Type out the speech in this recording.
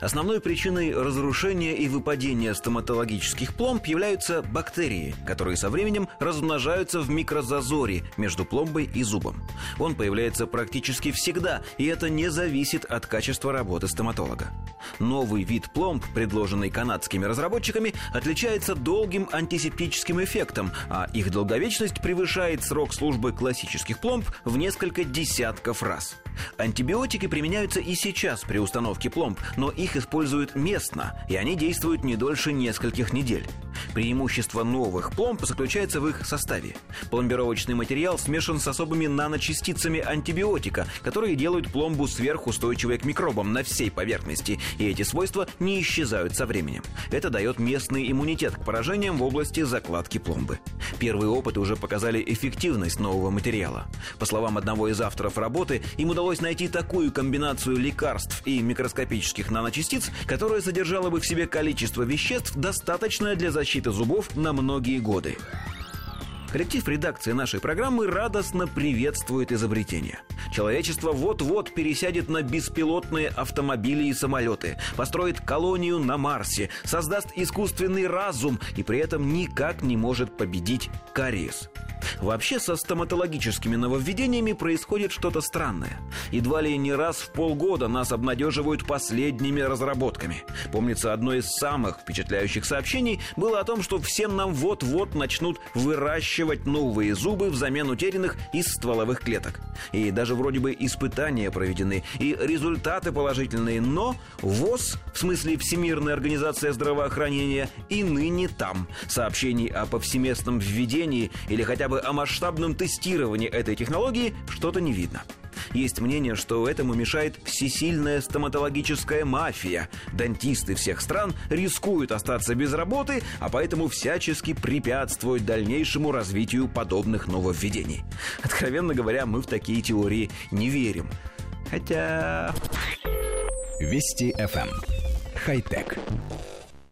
Основной причиной разрушения и выпадения стоматологических пломб являются бактерии, которые со временем размножаются в микрозазоре между пломбой и зубом. Он появляется практически всегда, и это не зависит от качества работы стоматолога. Новый вид пломб, предложенный канадскими разработчиками, отличается долгим антисептическим эффектом, а их долговечность превышает срок службы классических пломб в несколько десятков раз. Антибиотики применяются и сейчас при установке пломб, но их используют местно, и они действуют не дольше нескольких недель. Преимущество новых пломб заключается в их составе. Пломбировочный материал смешан с особыми наночастицами антибиотика, которые делают пломбу сверхустойчивой к микробам на всей поверхности, и эти свойства не исчезают со временем. Это дает местный иммунитет к поражениям в области закладки пломбы. Первые опыты уже показали эффективность нового материала. По словам одного из авторов работы, им удалось найти такую комбинацию лекарств и микроскопических наночастиц, которая содержала бы в себе количество веществ, достаточное для защиты зубов на многие годы. Коллектив редакции нашей программы радостно приветствует изобретение. Человечество вот-вот пересядет на беспилотные автомобили и самолеты, построит колонию на Марсе, создаст искусственный разум и при этом никак не может победить кариес. Вообще со стоматологическими нововведениями происходит что-то странное. Едва ли не раз в полгода нас обнадеживают последними разработками. Помнится, одно из самых впечатляющих сообщений было о том, что всем нам вот-вот начнут выращивать новые зубы взамен утерянных из стволовых клеток. И даже вроде бы испытания проведены, и результаты положительные, но ВОЗ, в смысле Всемирная организация здравоохранения, и ныне там. Сообщений о повсеместном введении или хотя бы о масштабном тестировании этой технологии что-то не видно. Есть мнение, что этому мешает всесильная стоматологическая мафия. Дантисты всех стран рискуют остаться без работы, а поэтому всячески препятствуют дальнейшему развитию подобных нововведений. Откровенно говоря, мы в такие теории не верим. Хотя... Вести FM. Эм. Хай-тек.